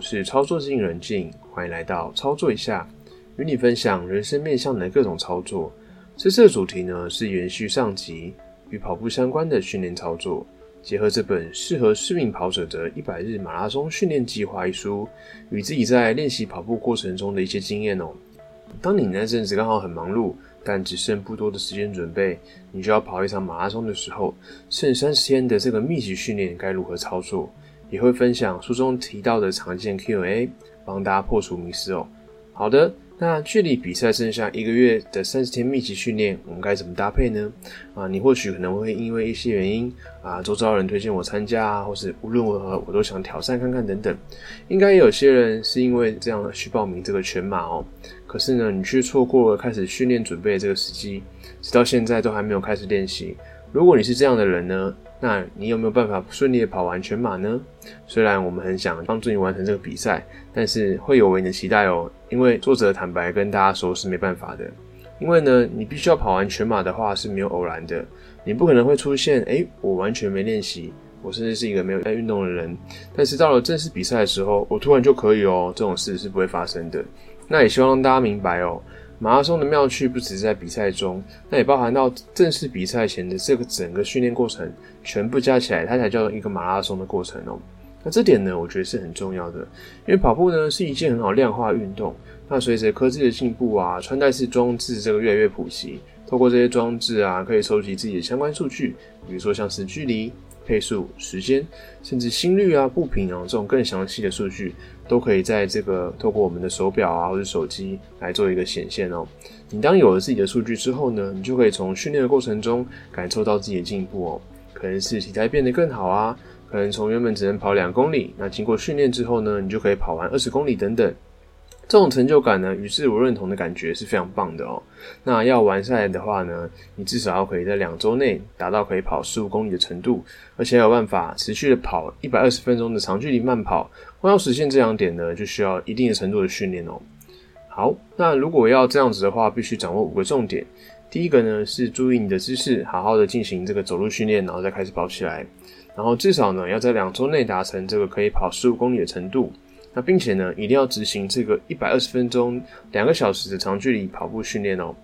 是操作经人静，欢迎来到操作一下，与你分享人生面向的各种操作。这次的主题呢是延续上集与跑步相关的训练操作，结合这本适合市民跑者的一百日马拉松训练计划一书，与自己在练习跑步过程中的一些经验哦。当你那阵子刚好很忙碌，但只剩不多的时间准备，你就要跑一场马拉松的时候，剩三十天的这个密集训练该如何操作？也会分享书中提到的常见 Q&A，帮大家破除迷思哦。好的，那距离比赛剩下一个月的三十天密集训练，我们该怎么搭配呢？啊，你或许可能会因为一些原因啊，周遭人推荐我参加啊，或是无论如何我都想挑战看看等等。应该有些人是因为这样去报名这个全马哦，可是呢，你却错过了开始训练准备这个时机，直到现在都还没有开始练习。如果你是这样的人呢？那你有没有办法顺利的跑完全马呢？虽然我们很想帮助你完成这个比赛，但是会有违你的期待哦。因为作者坦白跟大家说，是没办法的。因为呢，你必须要跑完全马的话是没有偶然的，你不可能会出现，诶，我完全没练习，我甚至是一个没有在运动的人，但是到了正式比赛的时候，我突然就可以哦，这种事是不会发生的。那也希望大家明白哦。马拉松的妙趣不只是在比赛中，那也包含到正式比赛前的这个整个训练过程，全部加起来，它才叫一个马拉松的过程哦。那这点呢，我觉得是很重要的，因为跑步呢是一件很好量化运动。那随着科技的进步啊，穿戴式装置这个越来越普及，透过这些装置啊，可以收集自己的相关数据，比如说像是距离。配速、时间，甚至心率啊、步频啊这种更详细的数据，都可以在这个透过我们的手表啊或者手机来做一个显现哦。你当有了自己的数据之后呢，你就可以从训练的过程中感受到自己的进步哦。可能是体态变得更好啊，可能从原本只能跑两公里，那经过训练之后呢，你就可以跑完二十公里等等。这种成就感呢，与自我认同的感觉是非常棒的哦。那要完赛的话呢，你至少要可以在两周内达到可以跑十五公里的程度，而且有办法持续的跑一百二十分钟的长距离慢跑。光要实现这两点呢，就需要一定的程度的训练哦。好，那如果要这样子的话，必须掌握五个重点。第一个呢是注意你的姿势，好好的进行这个走路训练，然后再开始跑起来。然后至少呢要在两周内达成这个可以跑十五公里的程度。那并且呢，一定要执行这个一百二十分钟、两个小时的长距离跑步训练哦。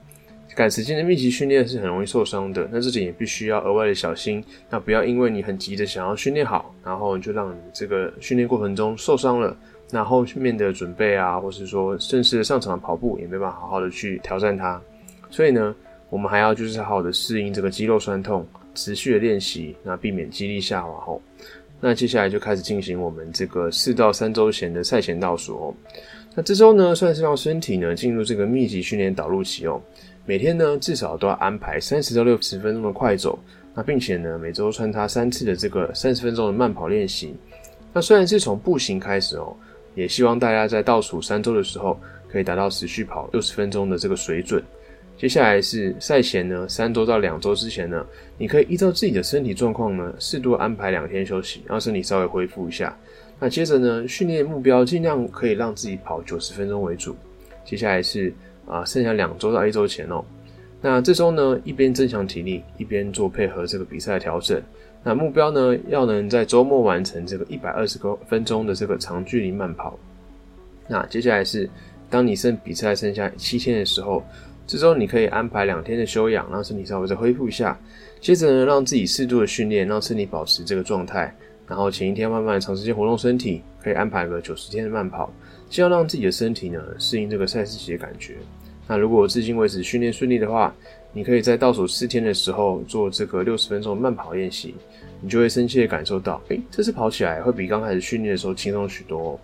赶时间的密集训练是很容易受伤的，那这点也必须要额外的小心。那不要因为你很急的想要训练好，然后就让你这个训练过程中受伤了。那后面的准备啊，或是说正式的上场跑步，也没办法好好的去挑战它。所以呢，我们还要就是好好的适应这个肌肉酸痛，持续的练习，那避免肌力下滑后。那接下来就开始进行我们这个四到三周前的赛前倒数哦。那这周呢，算是让身体呢进入这个密集训练导入期哦。每天呢至少都要安排三十到六十分钟的快走，那并且呢每周穿插三次的这个三十分钟的慢跑练习。那虽然是从步行开始哦，也希望大家在倒数三周的时候可以达到持续跑六十分钟的这个水准。接下来是赛前呢，三周到两周之前呢，你可以依照自己的身体状况呢，适度安排两天休息，让身体稍微恢复一下。那接着呢，训练目标尽量可以让自己跑九十分钟为主。接下来是啊，剩下两周到一周前哦，那这周呢，一边增强体力，一边做配合这个比赛的调整。那目标呢，要能在周末完成这个一百二十个分钟的这个长距离慢跑。那接下来是，当你剩比赛剩下七天的时候。这周你可以安排两天的休养，让身体稍微再恢复一下。接着呢，让自己适度的训练，让身体保持这个状态。然后前一天慢慢长时间活动身体，可以安排个九十天的慢跑，先要让自己的身体呢适应这个赛事期的感觉。那如果至今为止训练顺利的话，你可以在倒数四天的时候做这个六十分钟慢跑练习，你就会深切的感受到，诶，这次跑起来会比刚开始训练的时候轻松许多。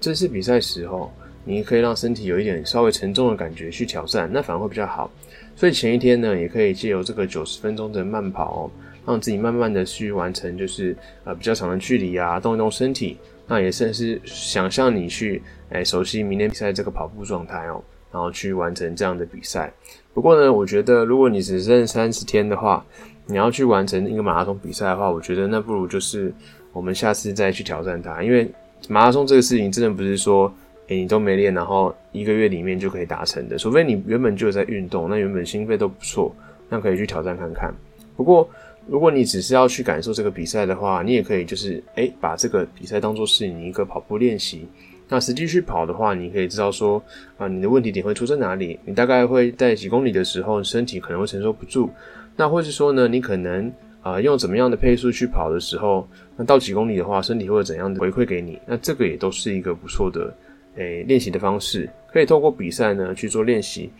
这次比赛时候。你可以让身体有一点稍微沉重的感觉去挑战，那反而会比较好。所以前一天呢，也可以借由这个九十分钟的慢跑，让自己慢慢的去完成，就是呃比较长的距离啊，动一动身体。那也算是想象你去哎熟悉明天比赛这个跑步状态哦，然后去完成这样的比赛。不过呢，我觉得如果你只剩三十天的话，你要去完成一个马拉松比赛的话，我觉得那不如就是我们下次再去挑战它，因为马拉松这个事情真的不是说。诶，你都没练，然后一个月里面就可以达成的，除非你原本就有在运动，那原本心肺都不错，那可以去挑战看看。不过如果你只是要去感受这个比赛的话，你也可以就是诶把这个比赛当做是你一个跑步练习。那实际去跑的话，你可以知道说啊，你的问题点会出在哪里？你大概会在几公里的时候，身体可能会承受不住。那或者说呢，你可能啊用怎么样的配速去跑的时候，那到几公里的话，身体会怎样的回馈给你？那这个也都是一个不错的诶练习的方式，可以透过比赛呢去做练习。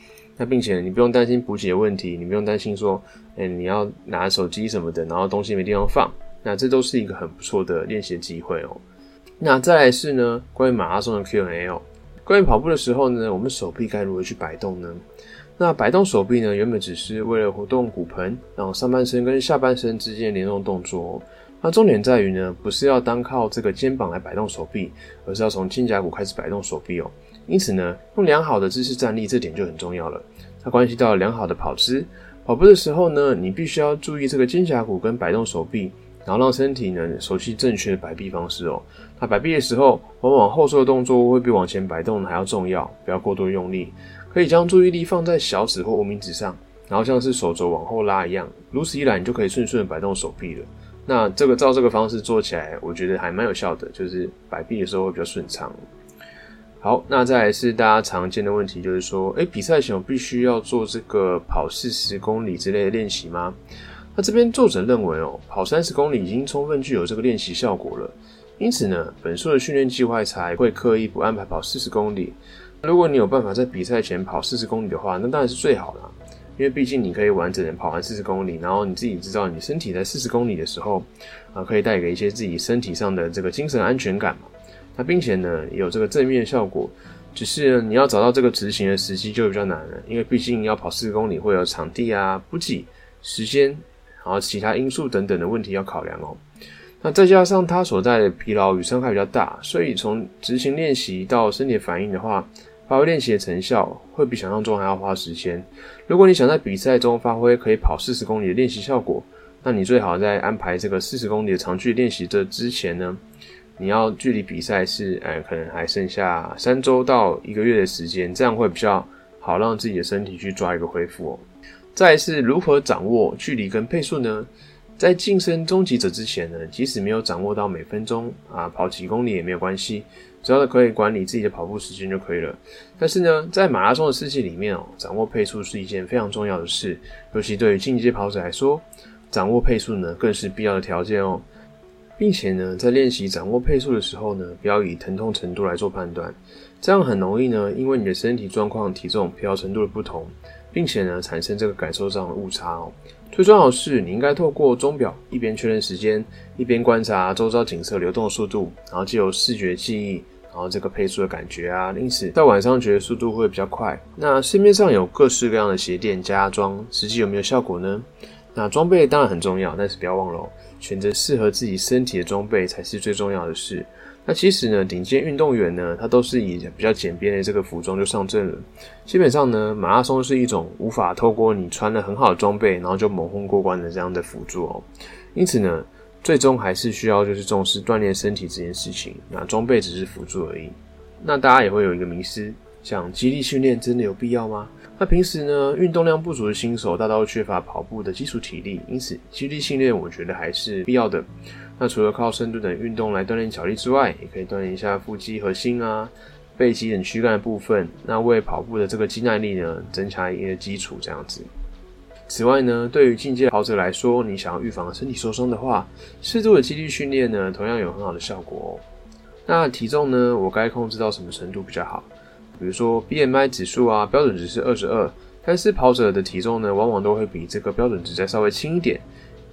那并且你不用担心补给的问题，你不用担心说，哎，你要拿手机什么的，然后东西没地方放，那这都是一个很不错的练习机会哦。那再来是呢，关于马拉松的 Q&A 哦。关于跑步的时候呢，我们手臂该如何去摆动呢？那摆动手臂呢，原本只是为了活动骨盆，然后上半身跟下半身之间联动动作。那重点在于呢，不是要单靠这个肩膀来摆动手臂，而是要从肩胛骨开始摆动手臂哦。因此呢，用良好的姿势站立，这点就很重要了。它关系到良好的跑姿。跑步的时候呢，你必须要注意这个肩胛骨跟摆动手臂，然后让身体呢熟悉正确的摆臂方式哦。那摆臂的时候，往往后收的动作会比往前摆动的还要重要，不要过度用力。可以将注意力放在小指或无名指上，然后像是手肘往后拉一样，如此一来，你就可以顺顺的摆动手臂了。那这个照这个方式做起来，我觉得还蛮有效的，就是摆臂的时候会比较顺畅。好，那再来是大家常见的问题，就是说，诶，比赛前我必须要做这个跑四十公里之类的练习吗？那这边作者认为哦，跑三十公里已经充分具有这个练习效果了，因此呢，本书的训练计划才会刻意不安排跑四十公里。如果你有办法在比赛前跑四十公里的话，那当然是最好了，因为毕竟你可以完整的跑完四十公里，然后你自己知道你身体在四十公里的时候，啊，可以带给一些自己身体上的这个精神安全感嘛。那并且呢，有这个正面效果，只是你要找到这个执行的时机就比较难了，因为毕竟要跑四十公里会有场地啊、补给时间，然后其他因素等等的问题要考量哦。那再加上它所在的疲劳与伤害比较大，所以从执行练习到身体反应的话，发挥练习的成效会比想象中还要花时间。如果你想在比赛中发挥可以跑四十公里的练习效果，那你最好在安排这个四十公里的长距离练习这之前呢。你要距离比赛是，呃，可能还剩下三周到一个月的时间，这样会比较好让自己的身体去抓一个恢复哦。再是如何掌握距离跟配速呢？在晋升终极者之前呢，即使没有掌握到每分钟啊跑几公里也没有关系，只要可以管理自己的跑步时间就可以了。但是呢，在马拉松的世界里面哦，掌握配速是一件非常重要的事，尤其对于进阶跑者来说，掌握配速呢更是必要的条件哦。并且呢，在练习掌握配速的时候呢，不要以疼痛程度来做判断，这样很容易呢，因为你的身体状况、体重、疲劳程度的不同，并且呢，产生这个感受上的误差哦。最重要的是，你应该透过钟表一边确认时间，一边观察周遭景色流动的速度，然后既有视觉记忆，然后这个配速的感觉啊，因此在晚上觉得速度会比较快。那市面上有各式各样的鞋垫加装，实际有没有效果呢？那装备当然很重要，但是不要忘了。选择适合自己身体的装备才是最重要的事。那其实呢，顶尖运动员呢，他都是以比较简便的这个服装就上阵了。基本上呢，马拉松是一种无法透过你穿了很好的装备，然后就猛轰过关的这样的辅助哦。因此呢，最终还是需要就是重视锻炼身体这件事情。那装备只是辅助而已。那大家也会有一个迷思，像肌力训练真的有必要吗？那平时呢，运动量不足的新手大都缺乏跑步的基础体力，因此肌力训练我觉得还是必要的。那除了靠深度等运动来锻炼脚力之外，也可以锻炼一下腹肌、核心啊、背肌等躯干的部分，那为跑步的这个肌耐力呢增强一定的基础。这样子。此外呢，对于进阶跑者来说，你想要预防身体受伤的话，适度的肌力训练呢，同样有很好的效果哦。那体重呢，我该控制到什么程度比较好？比如说 BMI 指数啊，标准值是二十二，但是跑者的体重呢，往往都会比这个标准值再稍微轻一点。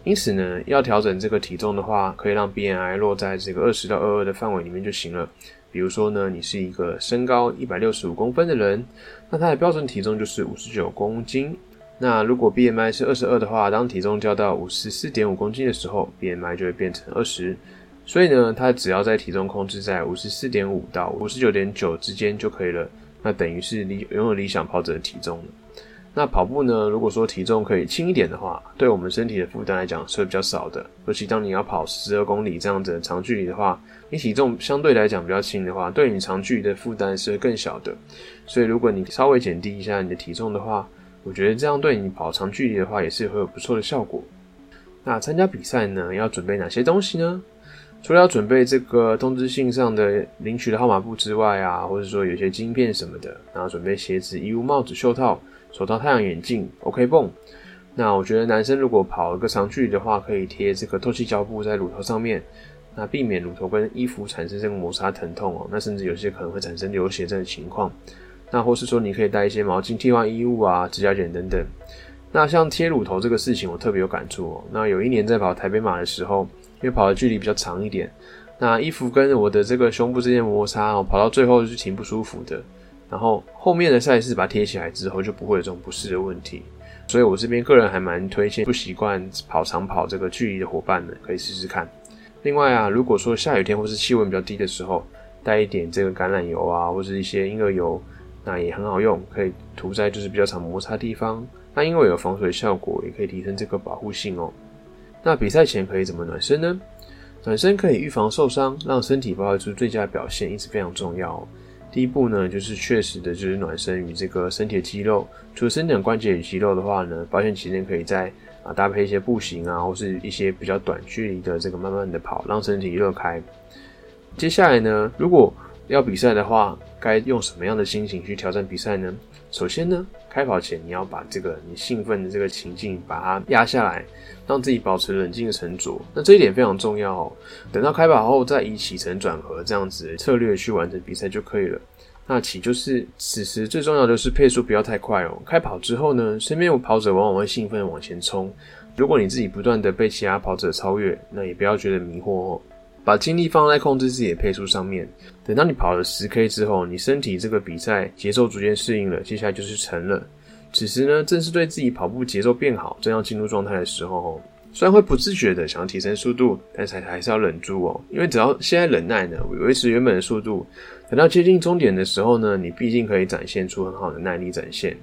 因此呢，要调整这个体重的话，可以让 BMI 落在这个二十到二二的范围里面就行了。比如说呢，你是一个身高一百六十五公分的人，那他的标准体重就是五十九公斤。那如果 BMI 是二十二的话，当体重掉到五十四点五公斤的时候，BMI 就会变成二十。所以呢，他只要在体重控制在五十四点五到五十九点九之间就可以了。那等于是理拥有理想跑者的体重了。那跑步呢？如果说体重可以轻一点的话，对我们身体的负担来讲是比较少的。尤其当你要跑十二公里这样子的长距离的话，你体重相对来讲比较轻的话，对你长距离的负担是更小的。所以如果你稍微减低一下你的体重的话，我觉得这样对你跑长距离的话也是会有不错的效果。那参加比赛呢，要准备哪些东西呢？除了要准备这个通知信上的领取的号码布之外啊，或者说有些晶片什么的，然后准备鞋子、衣物、帽子、袖套、手套、太阳眼镜、OK 泵。那我觉得男生如果跑一个长距离的话，可以贴这个透气胶布在乳头上面，那避免乳头跟衣服产生这个摩擦疼痛哦。那甚至有些可能会产生流血这个情况。那或是说你可以带一些毛巾替换衣物啊、指甲剪等等。那像贴乳头这个事情，我特别有感触哦。那有一年在跑台北马的时候。因为跑的距离比较长一点，那衣服跟我的这个胸部之间摩擦哦，跑到最后是挺不舒服的。然后后面的赛事把它贴起来之后，就不会有这种不适的问题。所以我这边个人还蛮推荐不习惯跑长跑这个距离的伙伴们可以试试看。另外啊，如果说下雨天或是气温比较低的时候，带一点这个橄榄油啊，或者一些婴儿油，那也很好用，可以涂在就是比较常摩擦地方。那因为有防水效果，也可以提升这个保护性哦。那比赛前可以怎么暖身呢？暖身可以预防受伤，让身体发挥出最佳表现，因此非常重要。第一步呢，就是确实的就是暖身与这个身体的肌肉，除了身体关节与肌肉的话呢，保险期间可以在啊搭配一些步行啊，或是一些比较短距离的这个慢慢的跑，让身体热开。接下来呢，如果要比赛的话，该用什么样的心情去挑战比赛呢？首先呢，开跑前你要把这个你兴奋的这个情境把它压下来，让自己保持冷静的沉着。那这一点非常重要哦。等到开跑后，再以起承转合这样子策略去完成比赛就可以了。那起就是此时最重要的是配速不要太快哦。开跑之后呢，身边有跑者往往会兴奋往前冲。如果你自己不断的被其他跑者超越，那也不要觉得迷惑哦。把精力放在控制自己的配速上面。等到你跑了十 K 之后，你身体这个比赛节奏逐渐适应了，接下来就是沉了。此时呢，正是对自己跑步节奏变好、正要进入状态的时候。虽然会不自觉的想要提升速度，但是还是要忍住哦。因为只要现在忍耐呢，维持原本的速度，等到接近终点的时候呢，你毕竟可以展现出很好的耐力展现。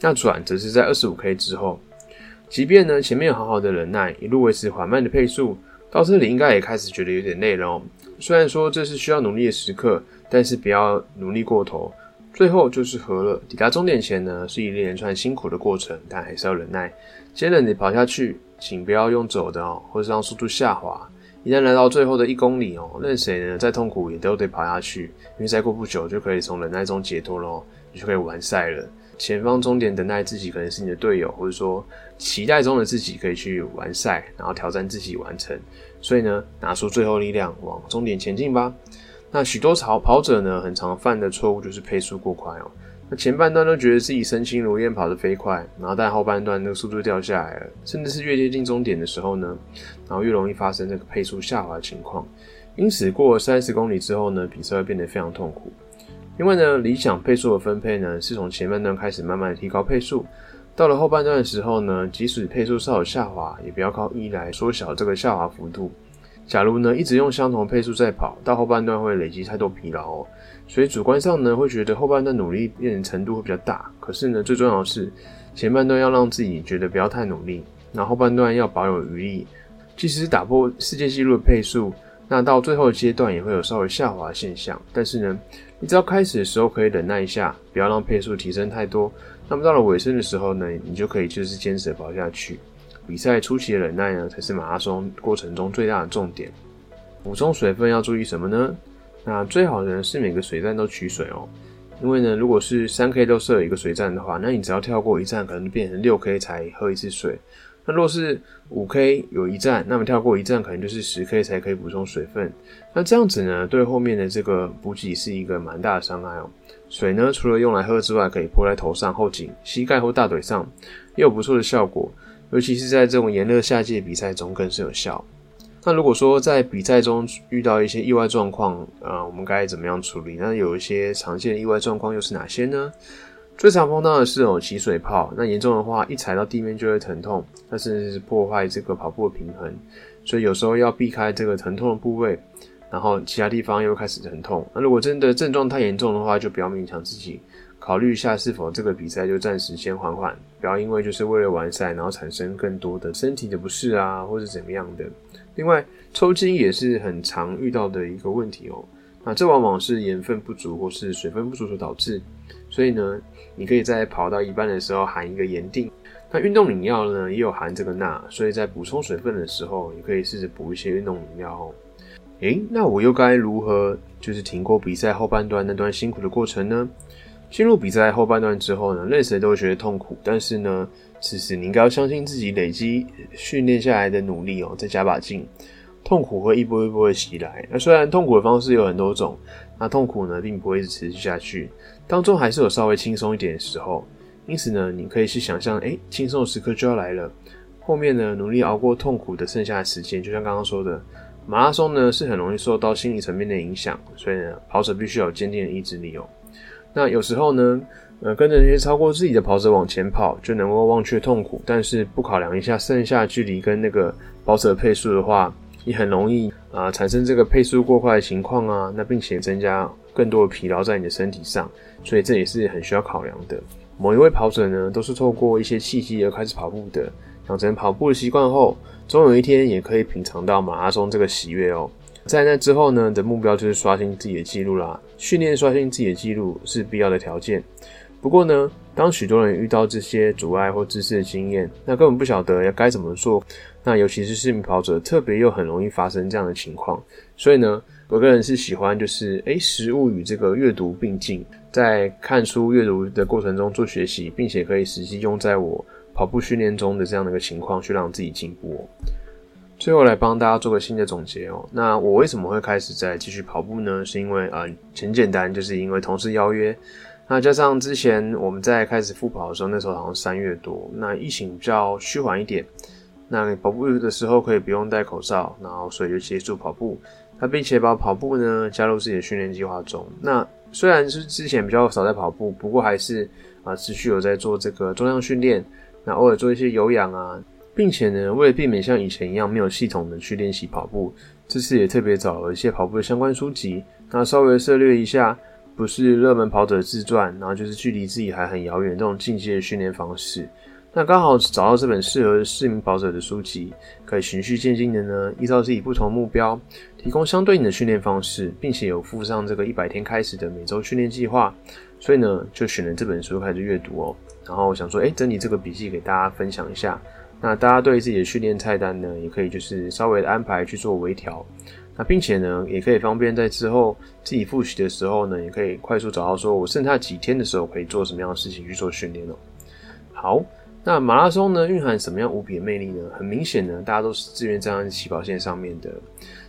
那转则是在二十五 K 之后，即便呢前面有好好的忍耐，一路维持缓慢的配速。到这里应该也开始觉得有点累了哦。虽然说这是需要努力的时刻，但是不要努力过头。最后就是和了，抵达终点前呢，是一连串辛苦的过程，但还是要忍耐。接着你跑下去，请不要用走的哦，或是让速度下滑。一旦来到最后的一公里哦，任谁呢再痛苦也都得跑下去，因为再过不久就可以从忍耐中解脱喽，你就可以完赛了。前方终点等待自己可能是你的队友，或者说期待中的自己可以去完赛，然后挑战自己完成。所以呢，拿出最后力量往终点前进吧。那许多跑跑者呢，很常犯的错误就是配速过快哦。那前半段都觉得自己身轻如燕，跑得飞快，然后但后半段那个速度掉下来了，甚至是越接近终点的时候呢，然后越容易发生这个配速下滑的情况。因此，过了三十公里之后呢，比赛会变得非常痛苦。因为呢，理想配速的分配呢，是从前半段开始慢慢提高配速，到了后半段的时候呢，即使配速稍有下滑，也不要靠一来缩小这个下滑幅度。假如呢一直用相同配速在跑，到后半段会累积太多疲劳哦，所以主观上呢会觉得后半段努力变成程度会比较大。可是呢，最重要的是前半段要让自己觉得不要太努力，那后半段要保有余力。即使打破世界纪录的配速，那到最后阶段也会有稍微下滑现象，但是呢。你只要开始的时候可以忍耐一下，不要让配速提升太多。那么到了尾声的时候呢，你就可以就是坚持跑下去。比赛初期的忍耐呢，才是马拉松过程中最大的重点。补充水分要注意什么呢？那最好的是每个水站都取水哦。因为呢，如果是三 K 都设有一个水站的话，那你只要跳过一站，可能变成六 K 才喝一次水。那若是五 K 有一站，那么跳过一站可能就是十 K 才可以补充水分。那这样子呢，对后面的这个补给是一个蛮大的伤害哦。水呢，除了用来喝之外，可以泼在头上、后颈、膝盖或大腿上，也有不错的效果。尤其是在这种炎热夏季的比赛中更是有效。那如果说在比赛中遇到一些意外状况，呃，我们该怎么样处理？那有一些常见的意外状况又是哪些呢？最常碰到的是哦起水泡，那严重的话一踩到地面就会疼痛，那甚至是破坏这个跑步的平衡，所以有时候要避开这个疼痛的部位，然后其他地方又开始疼痛。那如果真的症状太严重的话，就不要勉强自己，考虑一下是否这个比赛就暂时先缓缓，不要因为就是为了完赛，然后产生更多的身体的不适啊，或者怎么样的。另外抽筋也是很常遇到的一个问题哦，那这往往是盐分不足或是水分不足所导致，所以呢。你可以在跑到一半的时候含一个盐定，那运动饮料呢也有含这个钠，所以在补充水分的时候，你可以试着补一些运动饮料哦。诶，那我又该如何就是挺过比赛后半段那段辛苦的过程呢？进入比赛后半段之后呢，累死都会觉得痛苦，但是呢，其实你应该要相信自己累积训练下来的努力哦，再加把劲，痛苦会一波一波的袭来。那虽然痛苦的方式有很多种，那痛苦呢并不会一直持续下去，当中还是有稍微轻松一点的时候。因此呢，你可以去想象，哎，轻松的时刻就要来了。后面呢，努力熬过痛苦的剩下的时间，就像刚刚说的，马拉松呢是很容易受到心理层面的影响，所以呢，跑者必须有坚定的意志力哦。那有时候呢，呃，跟着那些超过自己的跑者往前跑，就能够忘却痛苦，但是不考量一下剩下距离跟那个跑者的配速的话，也很容易啊产生这个配速过快的情况啊，那并且增加更多的疲劳在你的身体上，所以这也是很需要考量的。某一位跑者呢，都是透过一些契机而开始跑步的，养成跑步的习惯后，总有一天也可以品尝到马拉松这个喜悦哦。在那之后呢，的目标就是刷新自己的记录啦。训练刷新自己的记录是必要的条件。不过呢，当许多人遇到这些阻碍或知识的经验，那根本不晓得要该怎么做。那尤其是市民跑者，特别又很容易发生这样的情况。所以呢，我个人是喜欢就是诶，实物与这个阅读并进。在看书阅读的过程中做学习，并且可以实际用在我跑步训练中的这样的一个情况，去让自己进步。最后来帮大家做个新的总结哦。那我为什么会开始再继续跑步呢？是因为啊，很简单，就是因为同事邀约。那加上之前我们在开始复跑的时候，那时候好像三月多，那疫情比较虚缓一点，那跑步的时候可以不用戴口罩，然后所以就结束跑步。那并且把跑步呢加入自己的训练计划中。那虽然是之前比较少在跑步，不过还是啊持续有在做这个重量训练，那偶尔做一些有氧啊，并且呢为了避免像以前一样没有系统的去练习跑步，这次也特别找了一些跑步的相关书籍，那稍微涉略一下，不是热门跑者自传，然后就是距离自己还很遥远这种进阶的训练方式。那刚好找到这本适合市民跑者的书籍，可以循序渐进的呢，依照自己不同目标，提供相对应的训练方式，并且有附上这个一百天开始的每周训练计划。所以呢，就选了这本书开始阅读哦。然后想说，哎，整理这个笔记给大家分享一下。那大家对自己的训练菜单呢，也可以就是稍微的安排去做微调。那并且呢，也可以方便在之后自己复习的时候呢，也可以快速找到说我剩下几天的时候可以做什么样的事情去做训练哦。好。那马拉松呢，蕴含什么样无比的魅力呢？很明显呢，大家都是自愿站在起跑线上面的，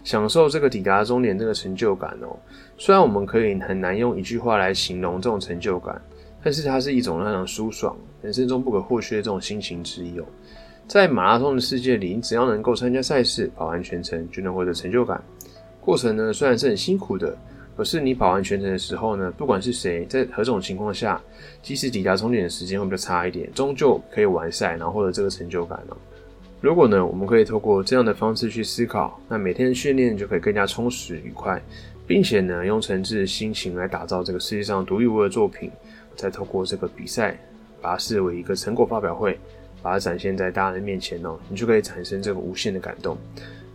享受这个抵达终点这个成就感哦。虽然我们可以很难用一句话来形容这种成就感，但是它是一种让人舒爽、人生中不可或缺的这种心情之一哦。在马拉松的世界里，你只要能够参加赛事、跑完全程，就能获得成就感。过程呢，虽然是很辛苦的。可是你跑完全程的时候呢，不管是谁，在何种情况下，即使抵达终点的时间会比较差一点，终究可以完赛，然后获得这个成就感嘛。如果呢，我们可以透过这样的方式去思考，那每天的训练就可以更加充实愉快，并且呢，用诚挚的心情来打造这个世界上独一无二的作品，再透过这个比赛，把它视为一个成果发表会，把它展现在大家的面前哦，你就可以产生这个无限的感动。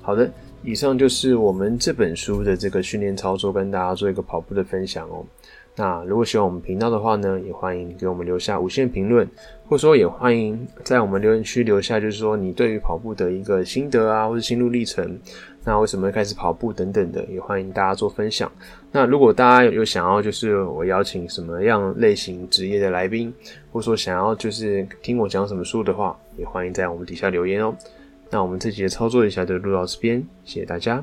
好的。以上就是我们这本书的这个训练操作，跟大家做一个跑步的分享哦。那如果喜欢我们频道的话呢，也欢迎给我们留下五线评论，或者说也欢迎在我们留言区留下，就是说你对于跑步的一个心得啊，或者心路历程，那为什么开始跑步等等的，也欢迎大家做分享。那如果大家有想要就是我邀请什么样类型职业的来宾，或者说想要就是听我讲什么书的话，也欢迎在我们底下留言哦。那我们这节操作一下就录到这边，谢谢大家。